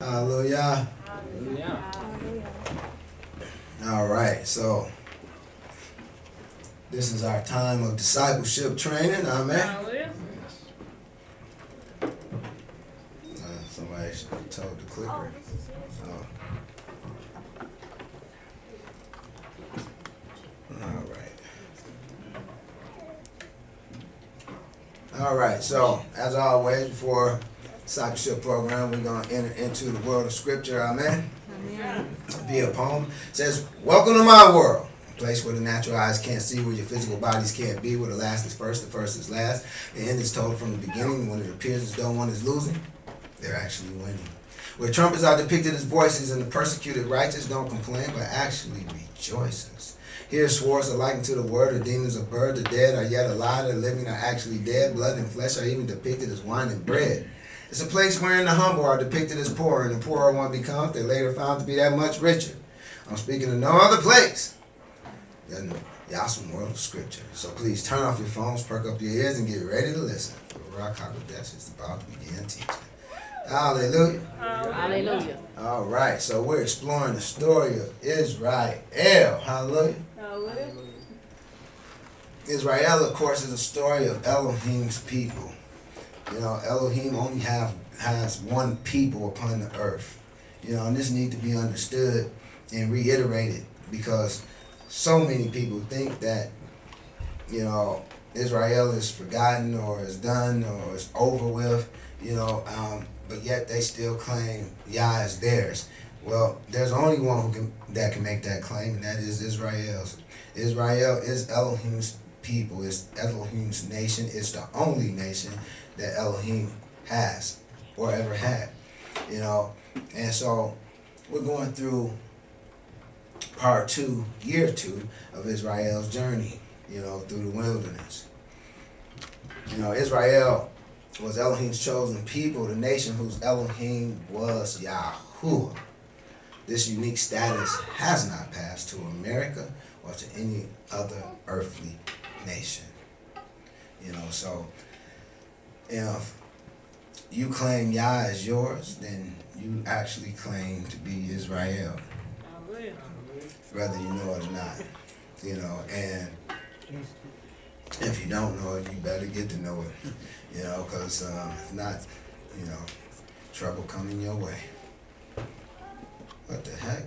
Hallelujah. Hallelujah. All right, so this is our time of discipleship training. Amen. Hallelujah. Uh, somebody told the clicker. Oh. All right. All right, so as always, before discipleship program, we're going to enter into the world of scripture. Amen. Be a poem. It says, Welcome to my world. A place where the natural eyes can't see, where your physical bodies can't be, where the last is first, the first is last. The end is told from the beginning. When it appears as though one is losing, they're actually winning. Where trumpets are depicted as voices and the persecuted righteous don't complain, but actually rejoices. Here swords are likened to the word, the demons are bird, the dead are yet alive, the living are actually dead, blood and flesh are even depicted as wine and bread. It's a place wherein the humble are depicted as poor, and the poorer one becomes, they're later found to be that much richer. I'm speaking of no other place than the awesome world of Scripture. So please turn off your phones, perk up your ears, and get ready to listen. Ruach Hakodesh is about to begin teaching. Hallelujah. Hallelujah. All right, so we're exploring the story of Israel. Hallelujah. Hallelujah. Israel, of course, is a story of Elohim's people. You know, Elohim only have has one people upon the earth. You know, and this need to be understood and reiterated because so many people think that, you know, Israel is forgotten or is done or is over with, you know, um, but yet they still claim Yah is theirs. Well, there's only one who can that can make that claim, and that is Israel's. Israel is Elohim's people, it's Elohim's nation, it's the only nation that Elohim has or ever had. You know, and so we're going through part two, year two of Israel's journey, you know, through the wilderness. You know, Israel was Elohim's chosen people, the nation whose Elohim was Yahuwah. This unique status has not passed to America or to any other earthly nation. You know, so if you claim Yah as yours, then you actually claim to be Israel, Hallelujah. whether you know it or not. You know, and if you don't know it, you better get to know it. You know, because um, if not, you know, trouble coming your way. What the heck?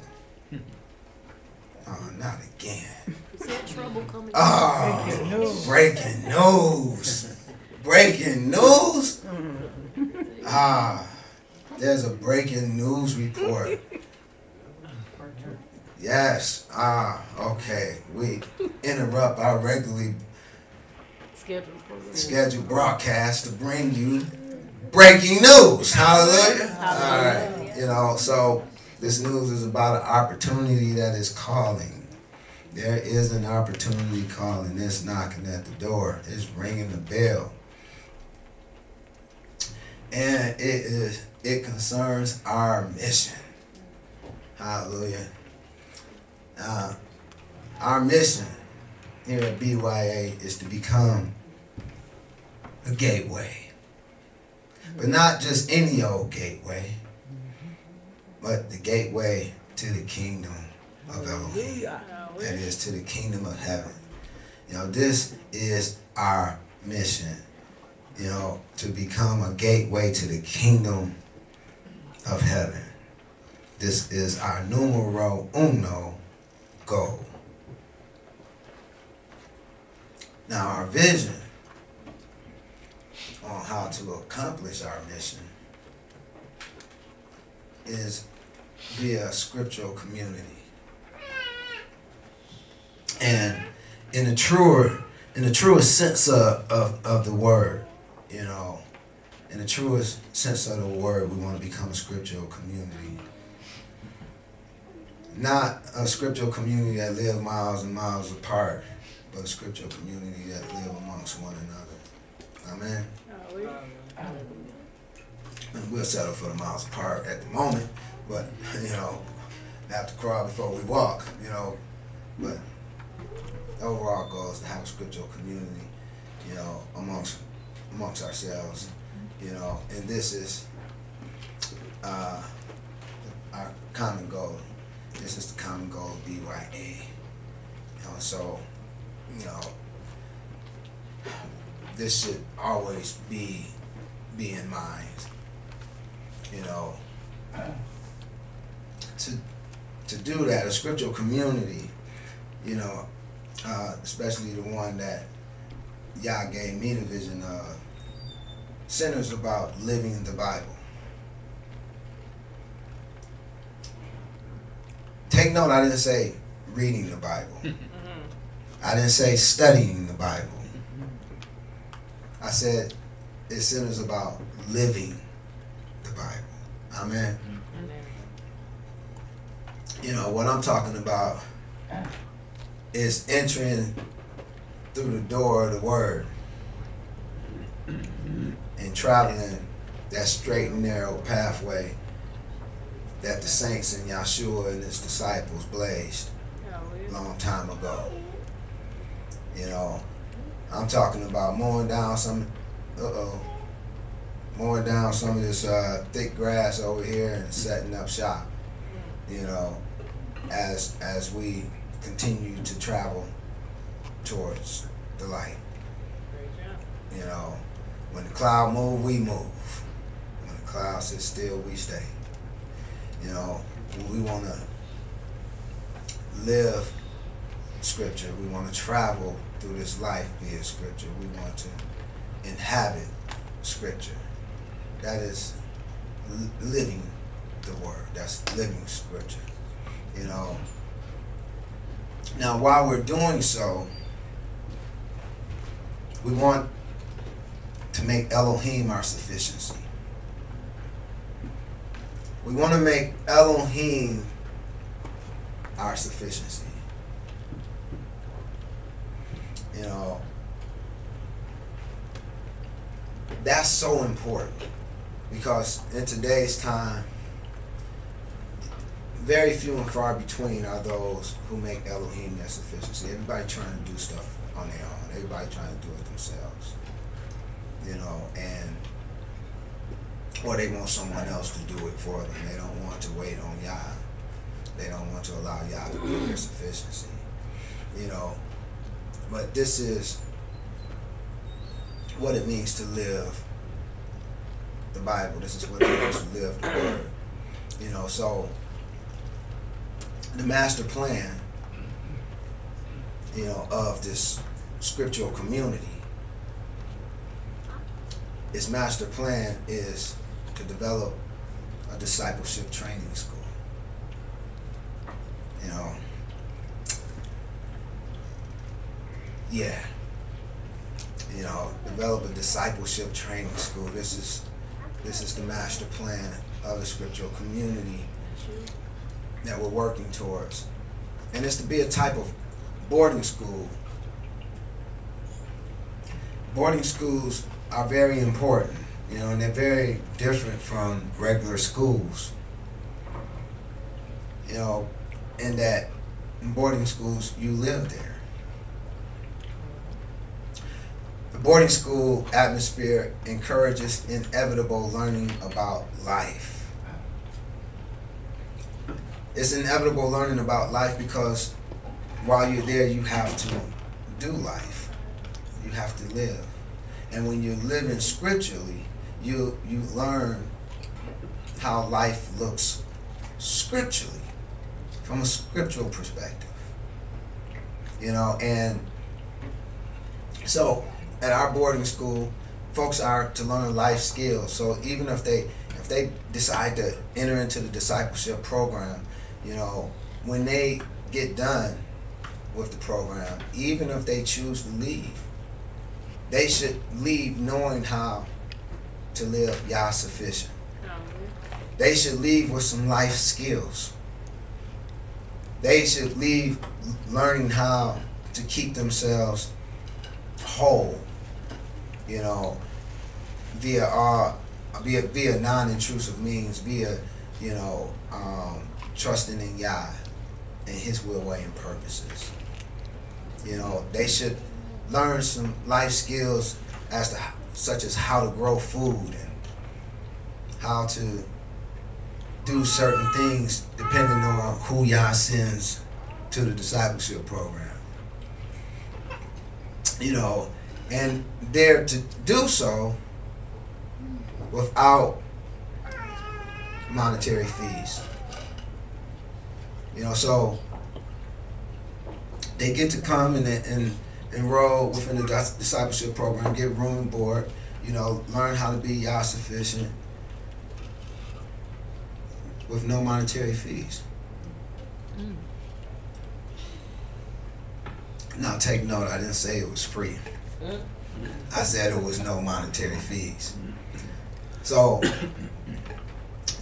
Oh, not again. Is that trouble coming? Oh, breaking news. Breaking news. Ah, there's a breaking news report. Yes. Ah, okay. We interrupt our regularly Scheduled scheduled broadcast to bring you breaking news. Hallelujah. All right. You know, so this news is about an opportunity that is calling. There is an opportunity calling. It's knocking at the door. It's ringing the bell. And it is it concerns our mission. Hallelujah. Uh, our mission here at BYA is to become a gateway. But not just any old gateway, but the gateway to the kingdom of Elohim. That is to the kingdom of heaven. You know, this is our mission. You know, to become a gateway to the kingdom of heaven. This is our numero uno goal. Now, our vision on how to accomplish our mission is via scriptural community. And in the truer, in the truest sense of, of, of the word, you know, in the truest sense of the word, we want to become a scriptural community. Not a scriptural community that live miles and miles apart, but a scriptural community that live amongst one another. Amen. And we'll settle for the miles apart at the moment, but you know, have to crawl before we walk, you know. But the overall goal is to have a scriptural community, you know, amongst amongst ourselves, you know, and this is uh, common goal. This is the common goal of BYA. You know, so, you know, this should always be be in mind. You know, to to do that, a scriptural community, you know, uh, especially the one that Yah gave me the vision of, centers about living the Bible. Take note, I didn't say reading the Bible. I didn't say studying the Bible. I said it centers about living the Bible. Amen. Amen. You know, what I'm talking about is entering through the door of the Word and traveling that straight and narrow pathway that the saints and Yahshua and his disciples blazed long time ago. You know, I'm talking about mowing down some, uh oh, mowing down some of this uh, thick grass over here and setting up shop. You know, as as we continue to travel towards the light. You know, when the cloud move, we move. When the cloud sits still, we stay. You know, we want to live scripture. We want to travel through this life via scripture. We want to inhabit scripture. That is living the word. That's living scripture. You know. Now, while we're doing so, we want to make Elohim our sufficiency. We want to make Elohim our sufficiency. You know, that's so important because in today's time, very few and far between are those who make Elohim their sufficiency. Everybody trying to do stuff on their own. Everybody trying to do it themselves. You know, and or they want someone else to do it for them. They don't want to wait on Yah. They don't want to allow Yah to be their sufficiency. You know, but this is what it means to live the Bible. This is what it means to live the Word. You know, so the master plan, you know, of this scriptural community, its master plan is to develop a discipleship training school. You know, yeah, you know, develop a discipleship training school. This is this is the master plan of the scriptural community that we're working towards. And it's to be a type of boarding school. Boarding schools are very important, you know, and they're very different from regular schools. You know, in that in boarding schools you live there. The boarding school atmosphere encourages inevitable learning about life it's inevitable learning about life because while you're there, you have to do life. You have to live. And when you're living scripturally, you you learn how life looks scripturally, from a scriptural perspective. You know, and so at our boarding school, folks are to learn life skills. So even if they if they decide to enter into the discipleship program, you know, when they get done with the program, even if they choose to leave, they should leave knowing how to live Yah sufficient. They should leave with some life skills. They should leave learning how to keep themselves whole, you know, via uh, via via non-intrusive means, via you know, um, trusting in Yah and His will, way, and purposes. You know, they should learn some life skills as to such as how to grow food and how to do certain things depending on who Yah sends to the discipleship program. You know, and they're to do so without monetary fees. You know, so they get to come and, and enroll within the discipleship program, get room and board, you know, learn how to be Yah sufficient with no monetary fees. Mm. Now take note, I didn't say it was free. Mm. I said it was no monetary fees. Mm. So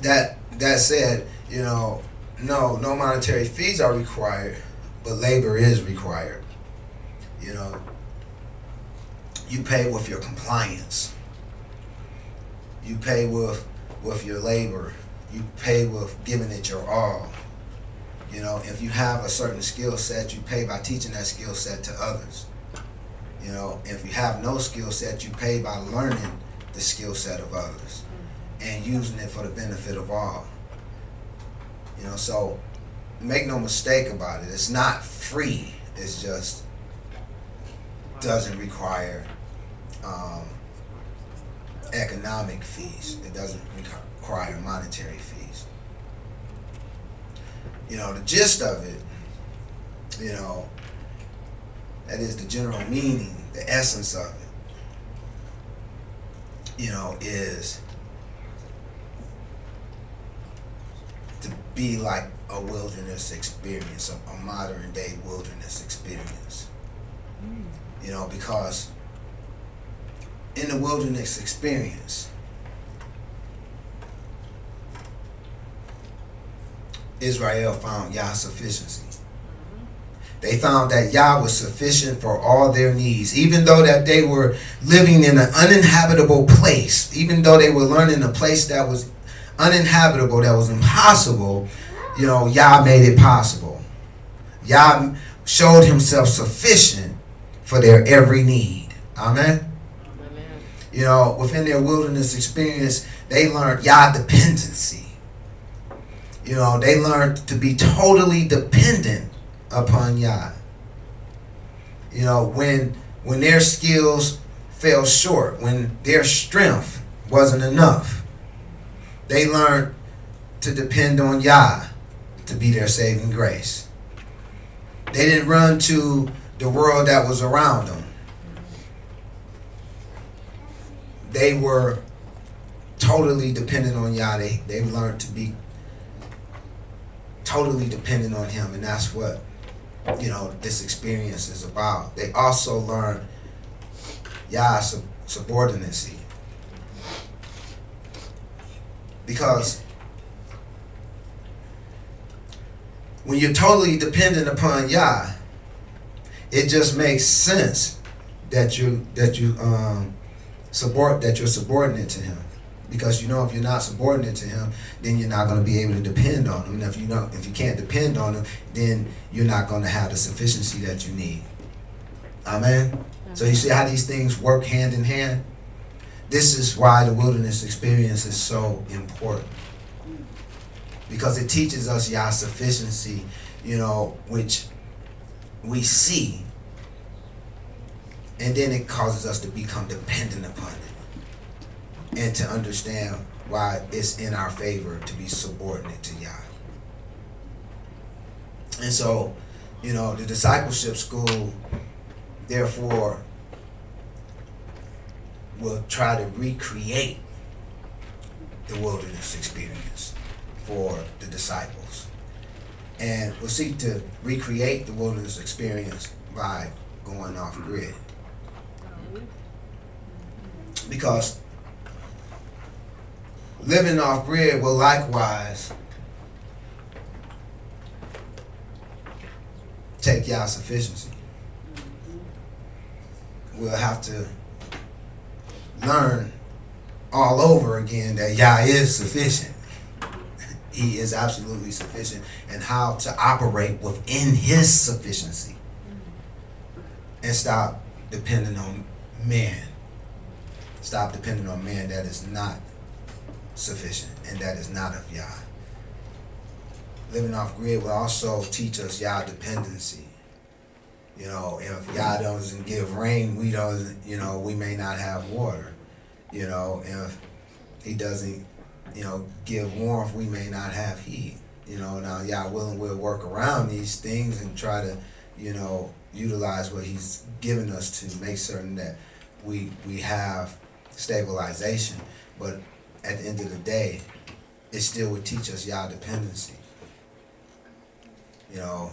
that that said, you know, no no monetary fees are required, but labor is required. You know, you pay with your compliance. You pay with with your labor. You pay with giving it your all. You know, if you have a certain skill set, you pay by teaching that skill set to others. You know, if you have no skill set, you pay by learning the skill set of others and using it for the benefit of all. You know, so make no mistake about it. It's not free. It's just doesn't require um, economic fees. It doesn't require monetary fees. You know, the gist of it, you know, that is the general meaning, the essence of it, you know, is to be like a wilderness experience, a, a modern day wilderness experience. You know, because in the wilderness experience, Israel found Yah's sufficiency. Mm-hmm. They found that Yah was sufficient for all their needs, even though that they were living in an uninhabitable place, even though they were learning a place that was uninhabitable, that was impossible. You know, Yah made it possible. Yah showed Himself sufficient for their every need. Amen. Amen. You know, within their wilderness experience, they learned Yah dependency. You know, they learned to be totally dependent upon Yah. You know, when when their skills fell short, when their strength wasn't enough, they learned to depend on Yah to be their saving grace. They didn't run to the world that was around them. They were totally dependent on Yah. They, they learned to be totally dependent on Him, and that's what you know this experience is about. They also learned Yah's sub- subordinacy because when you're totally dependent upon Yah, it just makes sense that you that you um support that you're subordinate to him. Because you know if you're not subordinate to him, then you're not going to be able to depend on him. And if you know if you can't depend on him, then you're not going to have the sufficiency that you need. Amen. So you see how these things work hand in hand? This is why the wilderness experience is so important. Because it teaches us Yah's sufficiency, you know, which we see. And then it causes us to become dependent upon it. And to understand why it's in our favor to be subordinate to Yah. And so, you know, the discipleship school, therefore, will try to recreate the wilderness experience for the disciples. And we'll seek to recreate the wilderness experience by going off grid. Because living off grid will likewise take Yah sufficiency. We'll have to learn all over again that Yah is sufficient. He is absolutely sufficient and how to operate within his sufficiency mm-hmm. and stop depending on man. Stop depending on man that is not sufficient and that is not of Yah. living off grid will also teach us Yah dependency. You know, if Yah doesn't give rain, we don't. You know, we may not have water. You know, if He doesn't, you know, give warmth, we may not have heat. You know, now Yah willing, we'll work around these things and try to, you know, utilize what He's given us to make certain that we we have stabilization. But at the end of the day, it still would teach us Yah dependency. You know,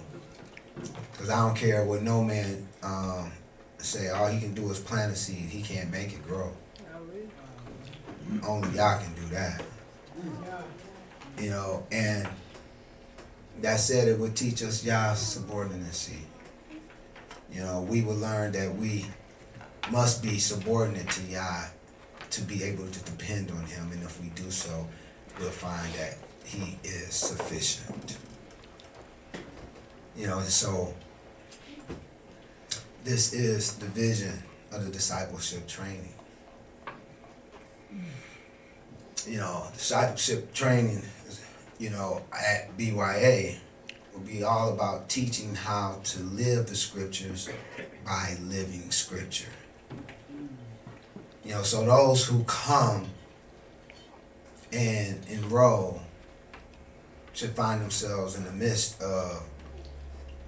because I don't care what no man um, say. All he can do is plant a seed. He can't make it grow. Only Yah can do that. You know, and that said, it would teach us Yah's subordinacy. You know, we will learn that we must be subordinate to Yah to be able to depend on Him, and if we do so, we'll find that He is sufficient. You know, and so this is the vision of the discipleship training. You know, discipleship training, you know, at BYA will be all about teaching how to live the scriptures by living scripture. You know, so those who come and enroll should find themselves in the midst of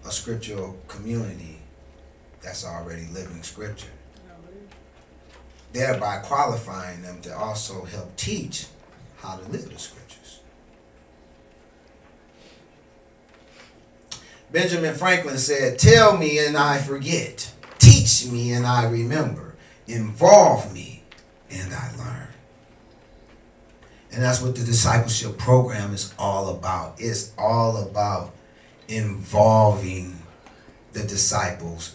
a scriptural community that's already living scripture. Thereby qualifying them to also help teach how to live the scriptures. Benjamin Franklin said, Tell me and I forget, teach me and I remember, involve me and I learn. And that's what the discipleship program is all about. It's all about involving the disciples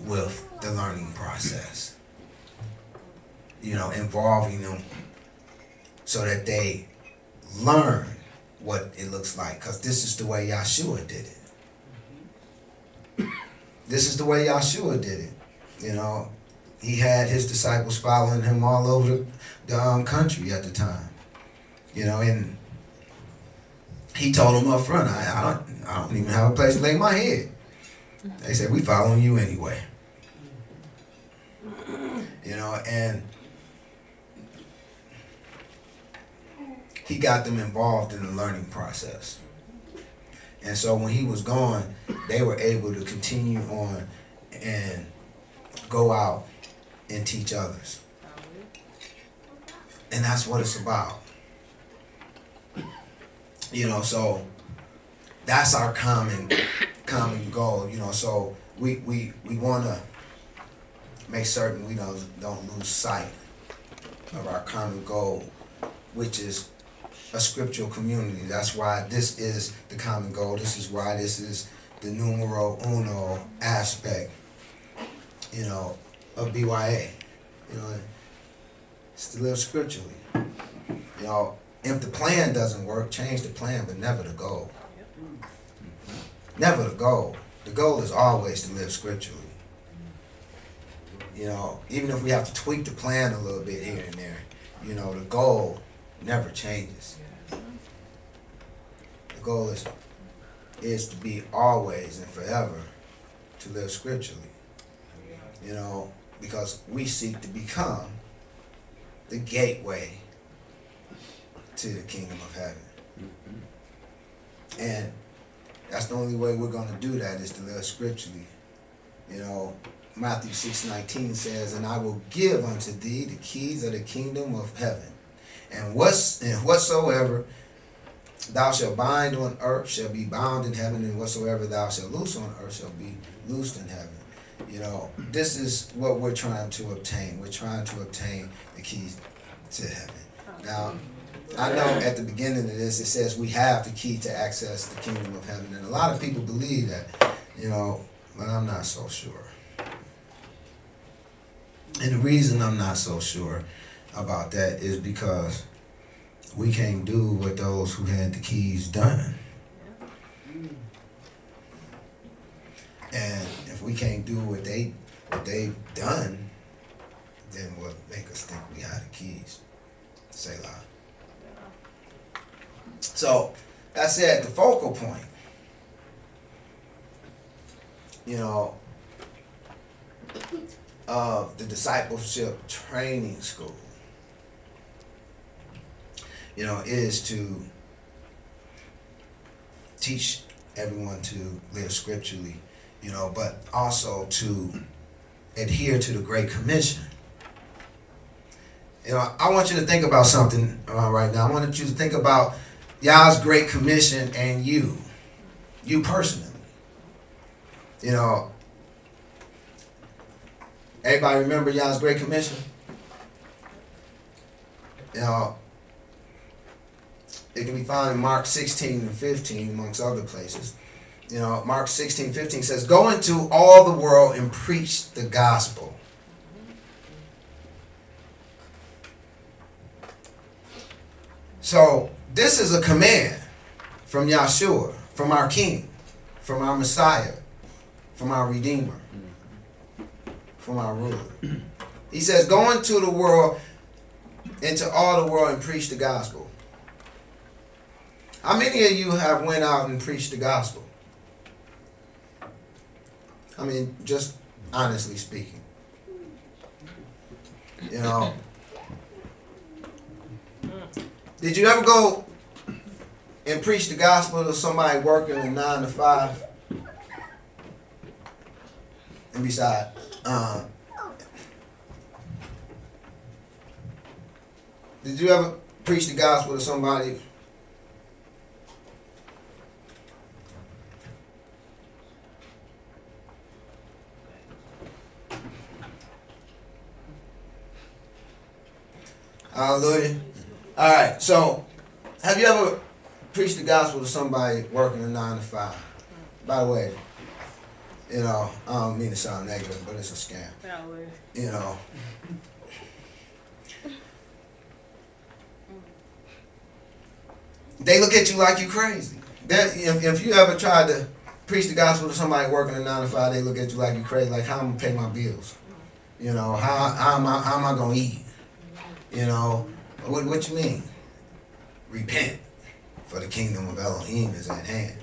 with the learning process. You know, involving them so that they learn what it looks like. Because this is the way Yahshua did it. This is the way Yahshua did it. You know, he had his disciples following him all over the, um, country at the time. You know, and he told them up front, I, I don't I don't even have a place to lay my head. They said, We following you anyway. You know, and he got them involved in the learning process. And so when he was gone, they were able to continue on and go out and teach others. And that's what it's about. You know, so that's our common common goal, you know, so we we, we wanna make certain we don't don't lose sight of our common goal, which is a scriptural community. That's why this is the common goal. This is why this is the numero uno aspect, you know, of BYA. You know, it's to live scripturally. You know, if the plan doesn't work, change the plan, but never the goal. Never the goal. The goal is always to live scripturally. You know, even if we have to tweak the plan a little bit here and there, you know, the goal never changes. Goal is is to be always and forever to live scripturally. You know, because we seek to become the gateway to the kingdom of heaven. And that's the only way we're going to do that is to live scripturally. You know, Matthew 6 19 says, And I will give unto thee the keys of the kingdom of heaven. And what's and whatsoever thou shalt bind on earth shall be bound in heaven, and whatsoever thou shalt loose on earth shall be loosed in heaven. You know, this is what we're trying to obtain. We're trying to obtain the keys to heaven. Now, I know at the beginning of this it says we have the key to access the kingdom of heaven, and a lot of people believe that, you know, but I'm not so sure. And the reason I'm not so sure about that is because we can't do what those who had the keys done. And if we can't do what they what they've done, then what make us think we had the keys? Say loud. So That's at the focal point. You know, of the discipleship training school. You know, is to teach everyone to live scripturally, you know, but also to adhere to the Great Commission. You know, I want you to think about something uh, right now. I want you to think about Yah's Great Commission and you, you personally. You know, everybody remember Yah's Great Commission? You know, it can be found in Mark 16 and 15, amongst other places. You know, Mark 16, 15 says, Go into all the world and preach the gospel. So, this is a command from Yahshua, from our King, from our Messiah, from our Redeemer, from our ruler. He says, Go into the world, into all the world and preach the gospel. How many of you have went out and preached the gospel? I mean, just honestly speaking. You know. Did you ever go and preach the gospel to somebody working a nine to five? And beside, uh, did you ever preach the gospel to somebody Hallelujah. All right. So, have you ever preached the gospel to somebody working a nine to five? By the way, you know, I don't mean to sound negative, but it's a scam. You know. They look at you like you crazy. If, if you ever tried to preach the gospel to somebody working a nine to five, they look at you like you crazy. Like how am I'm gonna pay my bills. You know how how am I how am I gonna eat? You know, what, what you mean? Repent, for the kingdom of Elohim is at hand.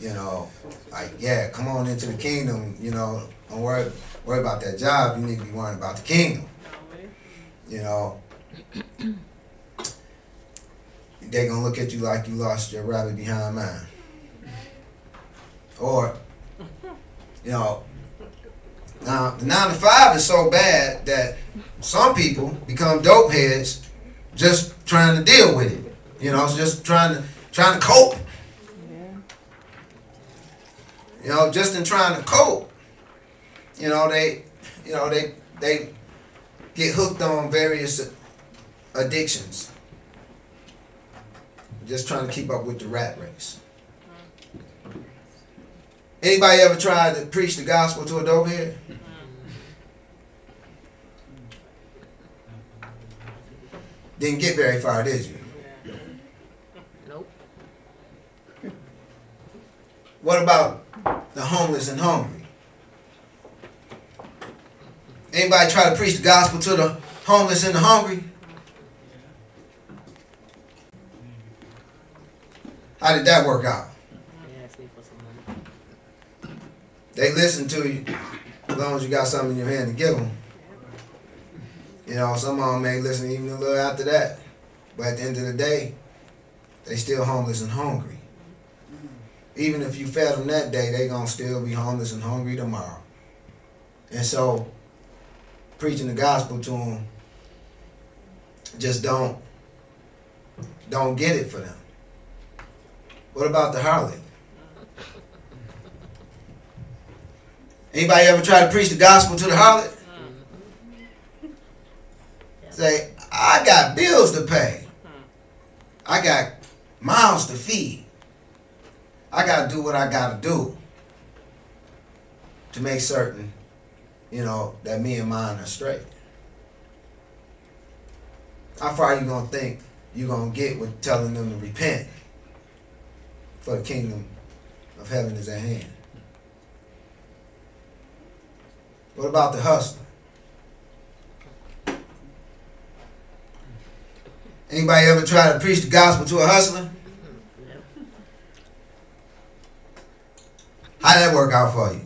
You know, like, yeah, come on into the kingdom, you know, don't worry, worry about that job, you need to be worrying about the kingdom. You know, they're gonna look at you like you lost your rabbit behind mine. Or, you know, now the nine to five is so bad that some people become dope heads just trying to deal with it. You know, just trying to trying to cope. You know, just in trying to cope, you know, they you know, they they get hooked on various addictions. Just trying to keep up with the rat race. Anybody ever tried to preach the gospel to a dope head? Didn't get very far, did you? Nope. What about the homeless and hungry? Anybody try to preach the gospel to the homeless and the hungry? How did that work out? They asked me for some money. They listen to you as long as you got something in your hand to give them. You know, some of them may listen even a little after that. But at the end of the day, they still homeless and hungry. Even if you fed them that day, they gonna still be homeless and hungry tomorrow. And so, preaching the gospel to them just don't don't get it for them. What about the harlot? Anybody ever try to preach the gospel to the harlot? Say, I got bills to pay. I got mouths to feed. I got to do what I got to do to make certain, you know, that me and mine are straight. How far you going to think you're going to get with telling them to repent for the kingdom of heaven is at hand? What about the hustler? Anybody ever try to preach the gospel to a hustler? How'd that work out for you?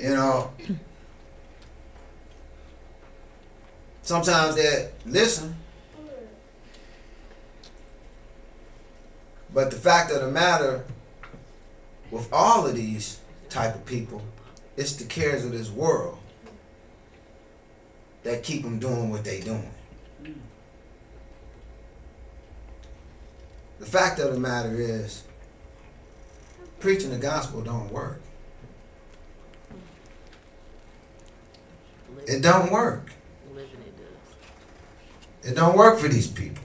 You know, sometimes they listen, but the fact of the matter with all of these type of people, it's the cares of this world that keep them doing what they doing. The fact of the matter is, preaching the gospel don't work. It don't work. It don't work for these people.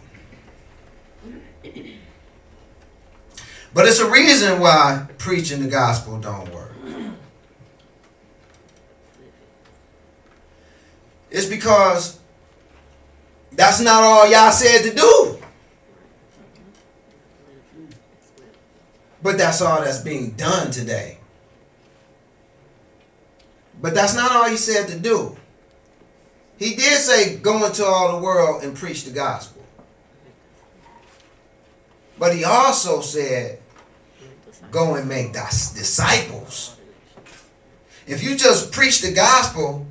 But it's a reason why preaching the gospel don't work. It's because that's not all Yah said to do. But that's all that's being done today. But that's not all he said to do. He did say, go into all the world and preach the gospel. But he also said, go and make disciples. If you just preach the gospel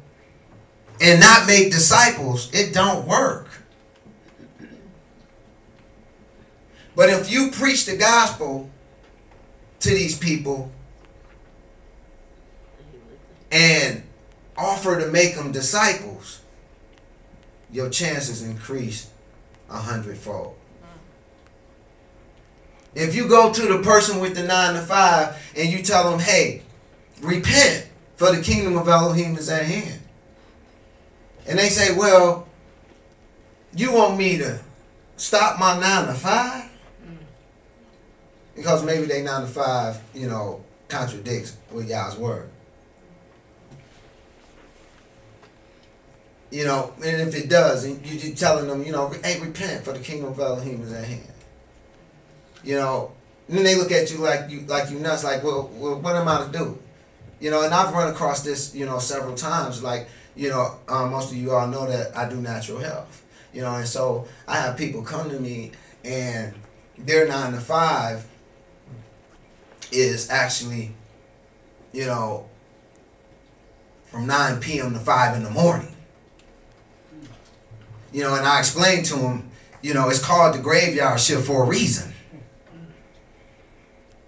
and not make disciples, it don't work. But if you preach the gospel to these people and offer to make them disciples, your chances increase a hundredfold. If you go to the person with the nine to five and you tell them, hey, repent, for the kingdom of Elohim is at hand. And they say, well, you want me to stop my nine to five? Because maybe they nine to five, you know, contradicts with Yah's word. You know, and if it does, and you just telling them, you know, hey, repent for the kingdom of Elohim is at hand. You know, and then they look at you like you like you nuts, like, well, well what am I to do? You know, and I've run across this, you know, several times. Like, you know, um, most of you all know that I do natural health. You know, and so I have people come to me and their nine to five is actually, you know, from 9 p.m. to 5 in the morning. You know, and I explained to them, you know, it's called the graveyard shift for a reason.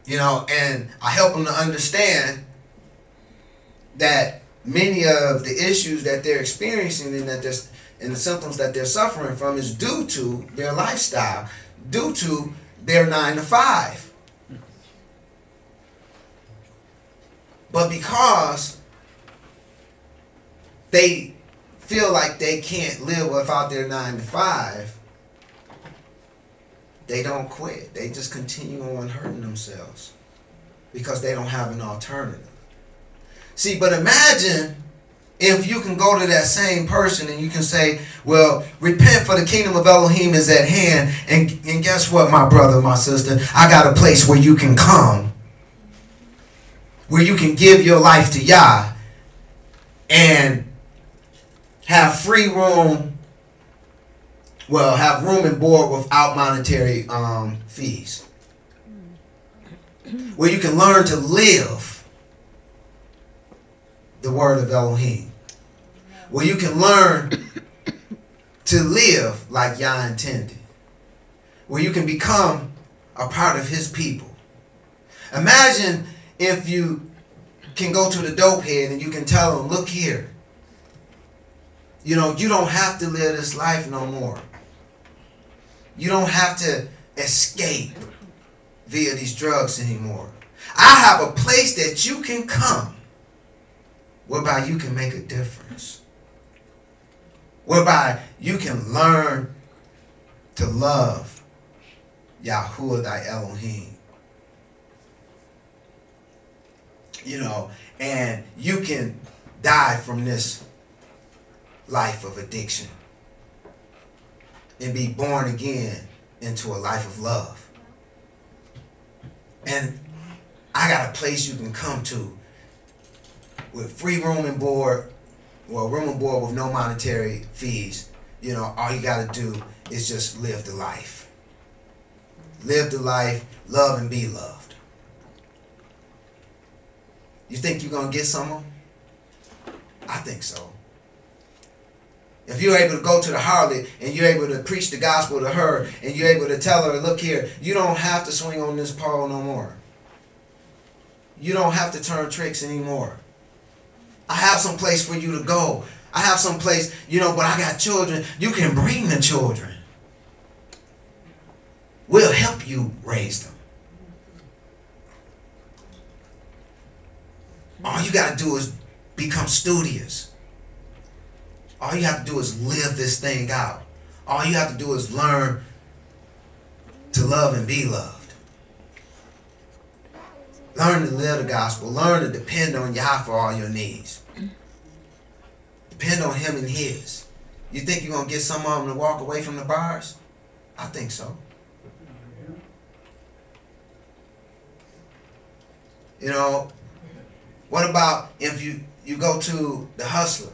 You know, and I help them to understand that many of the issues that they're experiencing and that there's and the symptoms that they're suffering from is due to their lifestyle, due to their nine to five. But because they feel like they can't live without their nine to five, they don't quit. They just continue on hurting themselves because they don't have an alternative. See, but imagine if you can go to that same person and you can say, well, repent for the kingdom of Elohim is at hand. And, and guess what, my brother, my sister? I got a place where you can come, where you can give your life to Yah and have free room, well, have room and board without monetary um, fees. Where you can learn to live the word of Elohim. Where you can learn to live like Yah intended. Where you can become a part of his people. Imagine if you can go to the dope head and you can tell him, look here. You know, you don't have to live this life no more. You don't have to escape via these drugs anymore. I have a place that you can come whereby you can make a difference. Whereby you can learn to love Yahuwah thy Elohim. You know, and you can die from this life of addiction and be born again into a life of love. And I got a place you can come to with free room and board, well, room and board with no monetary fees. You know, all you got to do is just live the life. live the life, love and be loved. You think you're gonna get someone? I think so. If you're able to go to the harlot and you're able to preach the gospel to her and you're able to tell her, look here, you don't have to swing on this pole no more. You don't have to turn tricks anymore. I have some place for you to go. I have some place, you know, but I got children. You can bring the children. We'll help you raise them. All you got to do is become studious. All you have to do is live this thing out. All you have to do is learn to love and be loved. Learn to live the gospel. Learn to depend on Yah for all your needs. Depend on Him and His. You think you're going to get some of them to walk away from the bars? I think so. You know, what about if you, you go to the hustler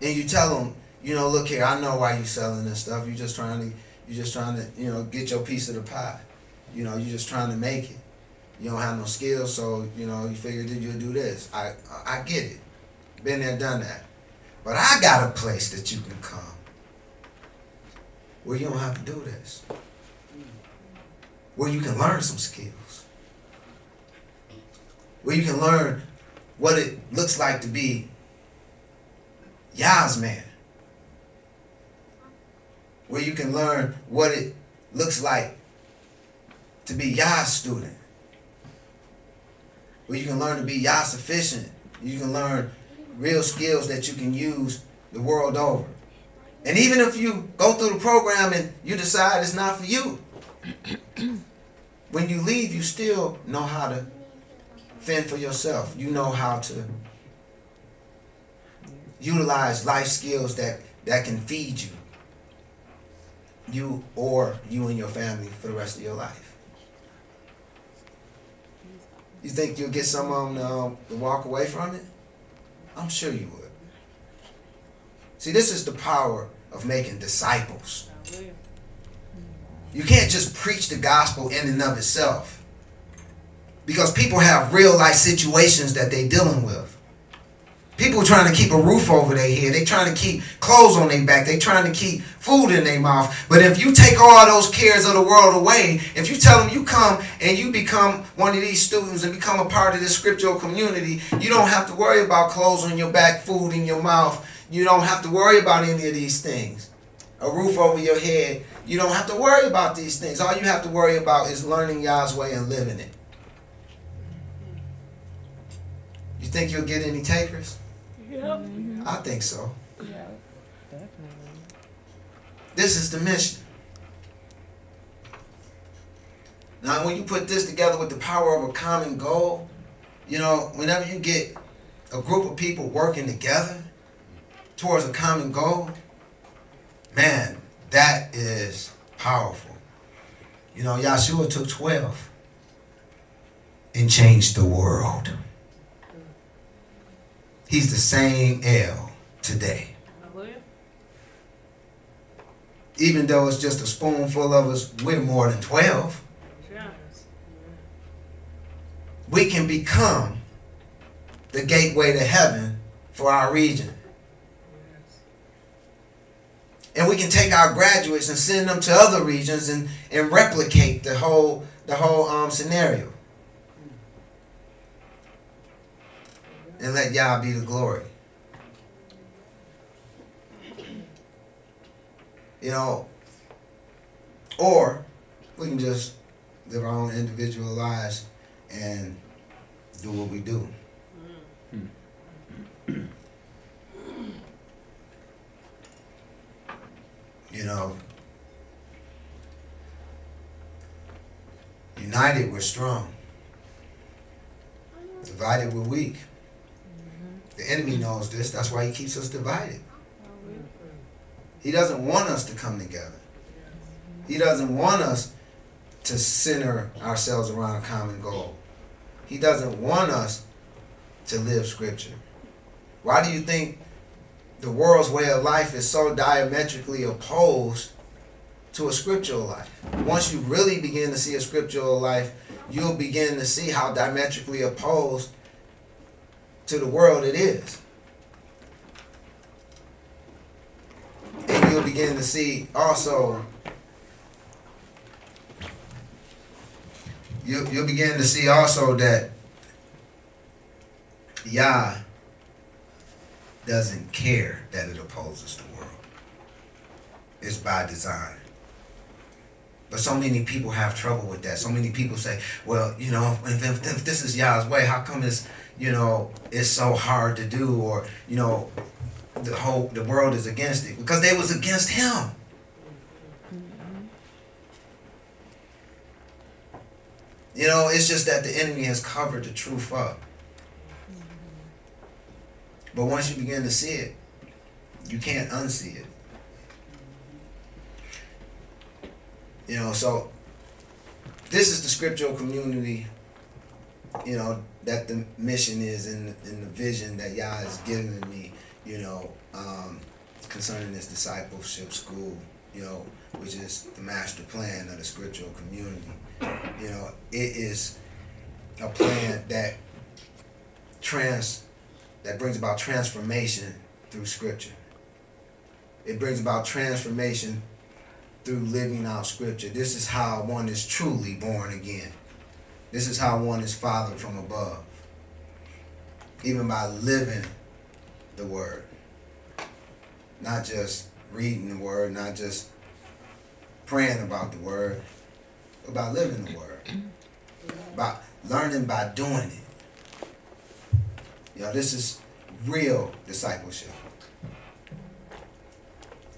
and you tell them, you know, look here, I know why you're selling this stuff. You're just trying to, you're just trying to, you know, get your piece of the pie. You know, you're just trying to make it. You don't have no skills, so you know you figured that you'll do this. I I get it. Been there, done that. But I got a place that you can come where you don't have to do this. Where you can learn some skills. Where you can learn what it looks like to be Yah's man. Where you can learn what it looks like to be Yah's student. Where you can learn to be Yah sufficient. You can learn real skills that you can use the world over. And even if you go through the program and you decide it's not for you, when you leave, you still know how to fend for yourself. You know how to utilize life skills that, that can feed you, you or you and your family for the rest of your life. You think you'll get some of them to, um, to walk away from it? I'm sure you would. See, this is the power of making disciples. You can't just preach the gospel in and of itself. Because people have real life situations that they're dealing with. People trying to keep a roof over their head. They trying to keep clothes on their back. They trying to keep food in their mouth. But if you take all those cares of the world away, if you tell them you come and you become one of these students and become a part of this scriptural community, you don't have to worry about clothes on your back, food in your mouth. You don't have to worry about any of these things. A roof over your head. You don't have to worry about these things. All you have to worry about is learning Yah's way and living it. You think you'll get any takers? Yep. I think so. Yeah. Definitely. This is the mission. Now, when you put this together with the power of a common goal, you know, whenever you get a group of people working together towards a common goal, man, that is powerful. You know, Yahshua took 12 and changed the world. He's the same L today. Hallelujah. Even though it's just a spoonful of us, we're more than 12. Yes. we can become the gateway to heaven for our region. Yes. And we can take our graduates and send them to other regions and, and replicate the whole the whole um, scenario. And let Yah be the glory. You know, or we can just live our own individual lives and do what we do. You know, united we're strong. Divided we're weak. The enemy knows this. That's why he keeps us divided. He doesn't want us to come together. He doesn't want us to center ourselves around a common goal. He doesn't want us to live scripture. Why do you think the world's way of life is so diametrically opposed to a scriptural life. Once you really begin to see a scriptural life, you'll begin to see how diametrically opposed to the world it is. And you'll begin to see also you you'll begin to see also that Yah doesn't care that it opposes the world. It's by design. But so many people have trouble with that. So many people say, well, you know, if, if, if this is Yah's way, how come it's, you know, it's so hard to do or, you know, the whole the world is against it because they was against him. You know, it's just that the enemy has covered the truth up. But once you begin to see it, you can't unsee it. You know, so this is the scriptural community, you know, that the mission is in, in the vision that Yah has given me, you know, um, concerning this discipleship school, you know, which is the master plan of the scriptural community. You know, it is a plan that trans that brings about transformation through scripture. It brings about transformation through living out scripture. This is how one is truly born again. This is how one is fathered from above. Even by living the word. Not just reading the word, not just praying about the word, about living the word. About learning by doing it. Know, this is real discipleship.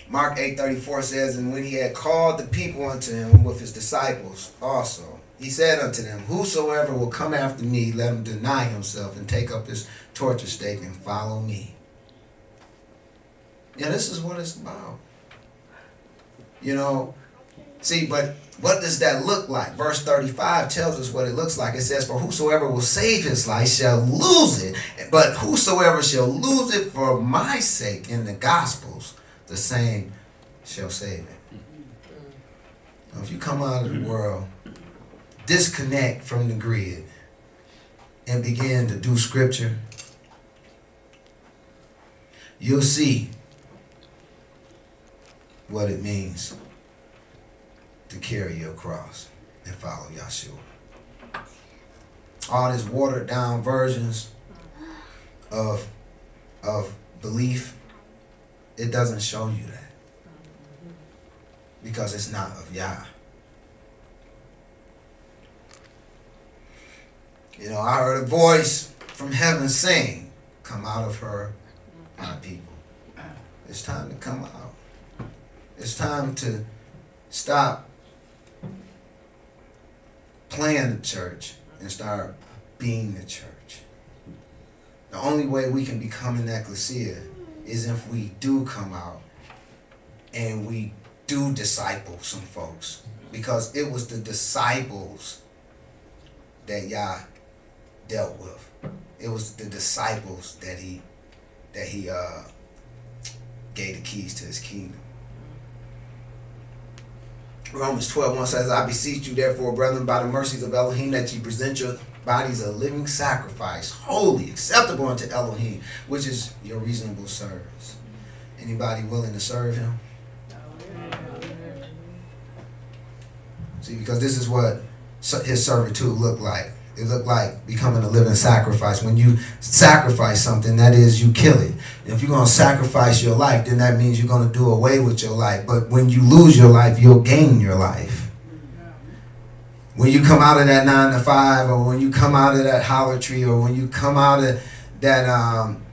Mark 8:34 says, And when he had called the people unto him with his disciples also, he said unto them, Whosoever will come after me, let him deny himself and take up his torture stake and follow me. Yeah, this is what it's about. You know, see, but what does that look like? Verse 35 tells us what it looks like. It says, For whosoever will save his life shall lose it, but whosoever shall lose it for my sake in the Gospels, the same shall save it. Now, if you come out of the mm-hmm. world, disconnect from the grid, and begin to do scripture, you'll see what it means to carry your cross and follow Yahshua. All these watered down versions of of belief, it doesn't show you that. Because it's not of Yah. You know, I heard a voice from heaven saying, Come out of her, my people. It's time to come out. It's time to stop playing the church and start being the church. The only way we can become an ecclesia is if we do come out and we do disciple some folks. Because it was the disciples that Yah dealt with. It was the disciples that he that he uh, gave the keys to his kingdom. Romans 12, 1 says, I beseech you, therefore, brethren, by the mercies of Elohim, that ye present your bodies a living sacrifice, holy, acceptable unto Elohim, which is your reasonable service. Anybody willing to serve him? See, because this is what his servitude looked like. It looked like becoming a living sacrifice. When you sacrifice something, that is, you kill it. If you're going to sacrifice your life, then that means you're going to do away with your life. But when you lose your life, you'll gain your life. When you come out of that nine to five, or when you come out of that holler tree, or when you come out of that um,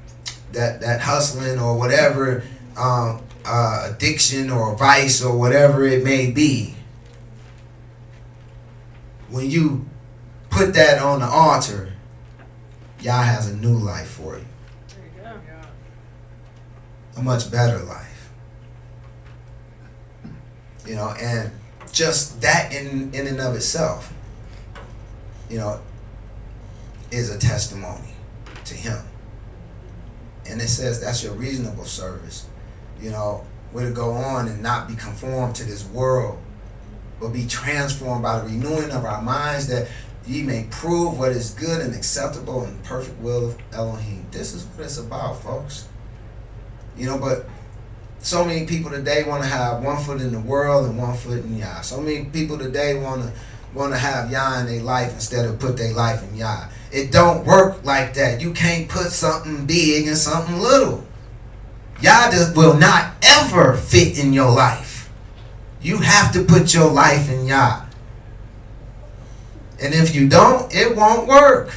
that that hustling, or whatever um, uh, addiction or vice or whatever it may be, when you put that on the altar, Yah has a new life for you. A much better life. You know, and just that in, in and of itself, you know, is a testimony to him. And it says that's your reasonable service. You know, we're to go on and not be conformed to this world, but be transformed by the renewing of our minds that ye may prove what is good and acceptable and perfect will of Elohim. This is what it's about, folks. You know, but so many people today want to have one foot in the world and one foot in Yah. So many people today want to want to have Yah in their life instead of put their life in Yah. It don't work like that. You can't put something big in something little. Yah just will not ever fit in your life. You have to put your life in Yah. And if you don't, it won't work.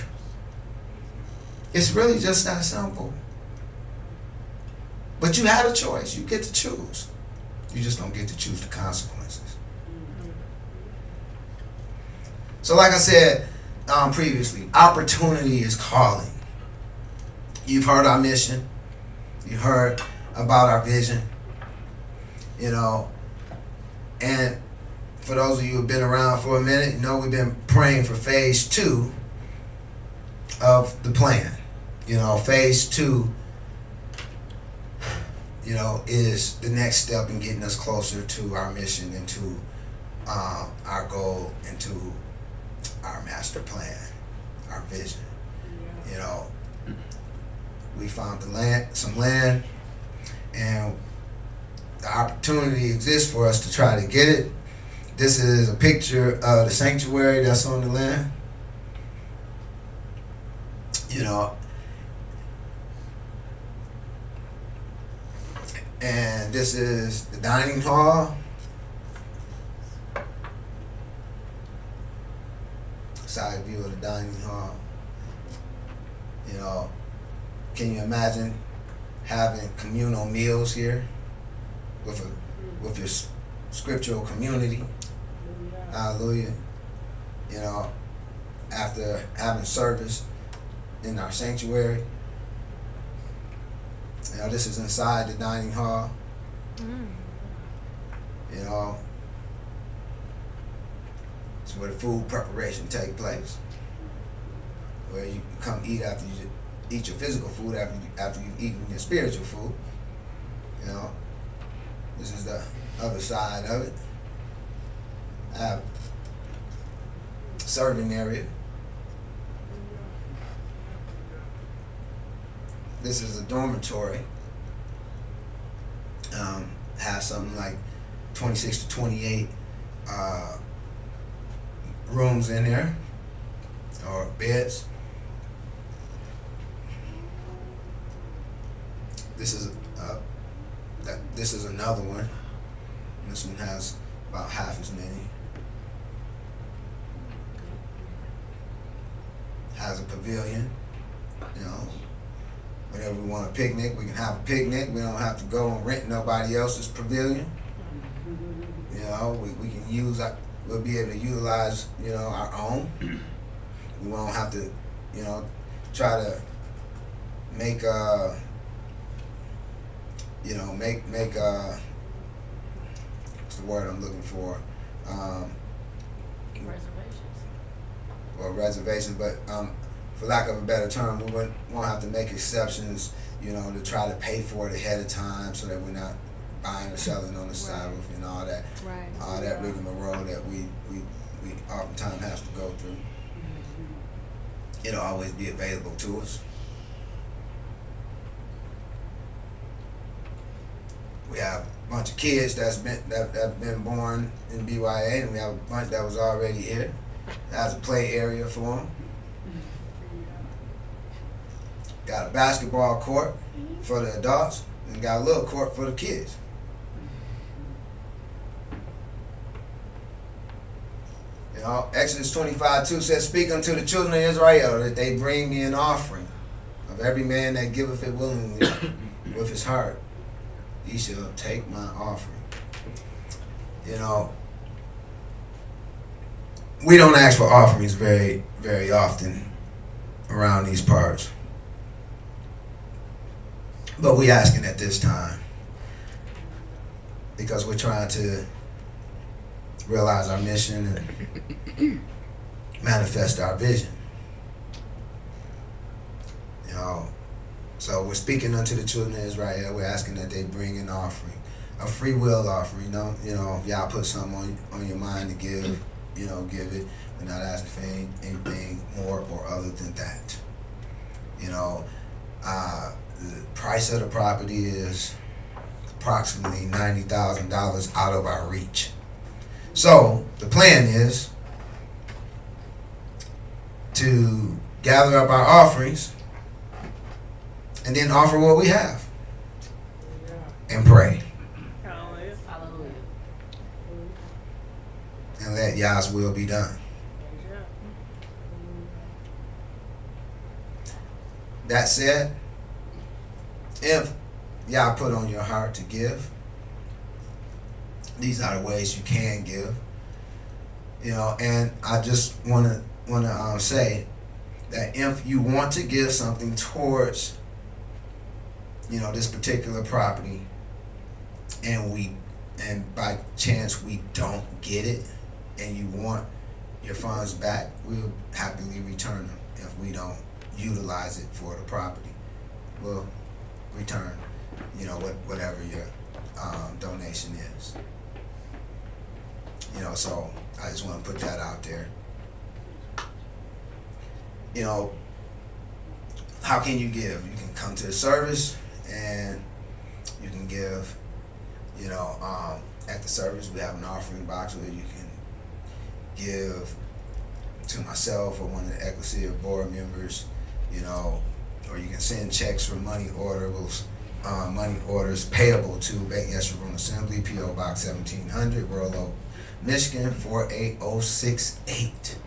It's really just that simple. But you had a choice. You get to choose. You just don't get to choose the consequences. So, like I said um, previously, opportunity is calling. You've heard our mission. You heard about our vision. You know, and for those of you who've been around for a minute, you know we've been praying for phase two of the plan. You know, phase two you know, is the next step in getting us closer to our mission and to um, our goal and to our master plan, our vision. You know, we found the land, some land, and the opportunity exists for us to try to get it. This is a picture of the sanctuary that's on the land. You know, and this is the dining hall. Side view of the dining hall. You know, can you imagine having communal meals here with a with your scriptural community? Hallelujah. You know, after having service in our sanctuary. You know, this is inside the dining hall. Mm. You know, it's where the food preparation take place. Where you come eat after you eat your physical food after you, after you've eaten your spiritual food. You know, this is the other side of it. Have serving area. This is a dormitory. Um, has something like 26 to 28 uh, rooms in there or beds. This is uh, that. This is another one. This one has about half as many. Has a pavilion. You know, whenever we want a picnic, we can have a picnic. We don't have to go and rent nobody else's pavilion. You know, we, we can use, we'll be able to utilize, you know, our own. We won't have to, you know, try to make, uh, you know, make, make, uh, what's the word I'm looking for? Um. Or reservations, but um, for lack of a better term, we won't, won't have to make exceptions, you know, to try to pay for it ahead of time so that we're not buying or selling on the side of and all that, Right. all that rigmarole that we, we, we oftentimes have to go through. It'll always be available to us. We have a bunch of kids that's been that that been born in BYA, and we have a bunch that was already here. Has a play area for them. Got a basketball court for the adults, and got a little court for the kids. You know, Exodus 25 2 says, Speak unto the children of Israel that they bring me an offering of every man that giveth it willingly with his heart. He shall take my offering. You know, we don't ask for offerings very, very often around these parts. But we asking at this time because we're trying to realize our mission and manifest our vision. You know, so we're speaking unto the children of Israel. We're asking that they bring an offering a free will offering. You know, you know, if y'all put something on on your mind to give, you know, give it. We're not asking for any, anything more or other than that. You know, uh, the price of the property is approximately ninety thousand dollars out of our reach. So the plan is to gather up our offerings and then offer what we have and pray Hallelujah. Hallelujah. Yah's will be done. That said, if Yah put on your heart to give, these are the ways you can give. You know, and I just want to want to um, say that if you want to give something towards, you know, this particular property, and we, and by chance we don't get it, and you want your funds back, we'll happily return them if we don't utilize it for the property. We'll return, you know, what whatever your um, donation is. You know, so I just want to put that out there. You know, how can you give? You can come to the service and you can give. You know, um, at the service we have an offering box where you can give to myself or one of the Ecclesia board members you know, or you can send checks for money orders, uh, money orders payable to Bet Yeshurun Assembly, P.O. Box 1700, Royal Michigan 48068.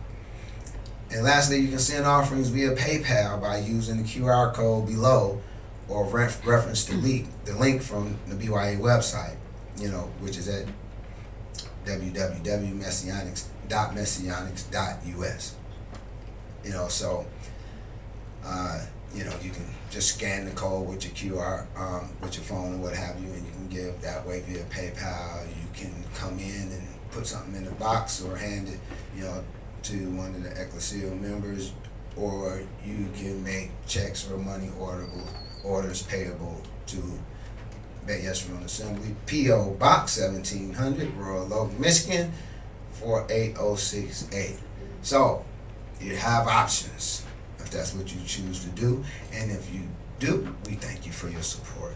And lastly, you can send offerings via PayPal by using the QR code below or ref- reference the link, the link from the BYA website, you know, which is at www.messianics.messianics.us. You know, so uh, you know, you can just scan the code with your QR, um, with your phone or what have you, and you can give that way via PayPal. You can come in and put something in the box or hand it, you know, to one of the Ecclesia members, or you can make checks or money orderable orders payable to Bet Yeshurun Assembly, P.O. Box 1700, Royal Oak, Michigan 48068. So, you have options if that's what you choose to do. And if you do, we thank you for your support.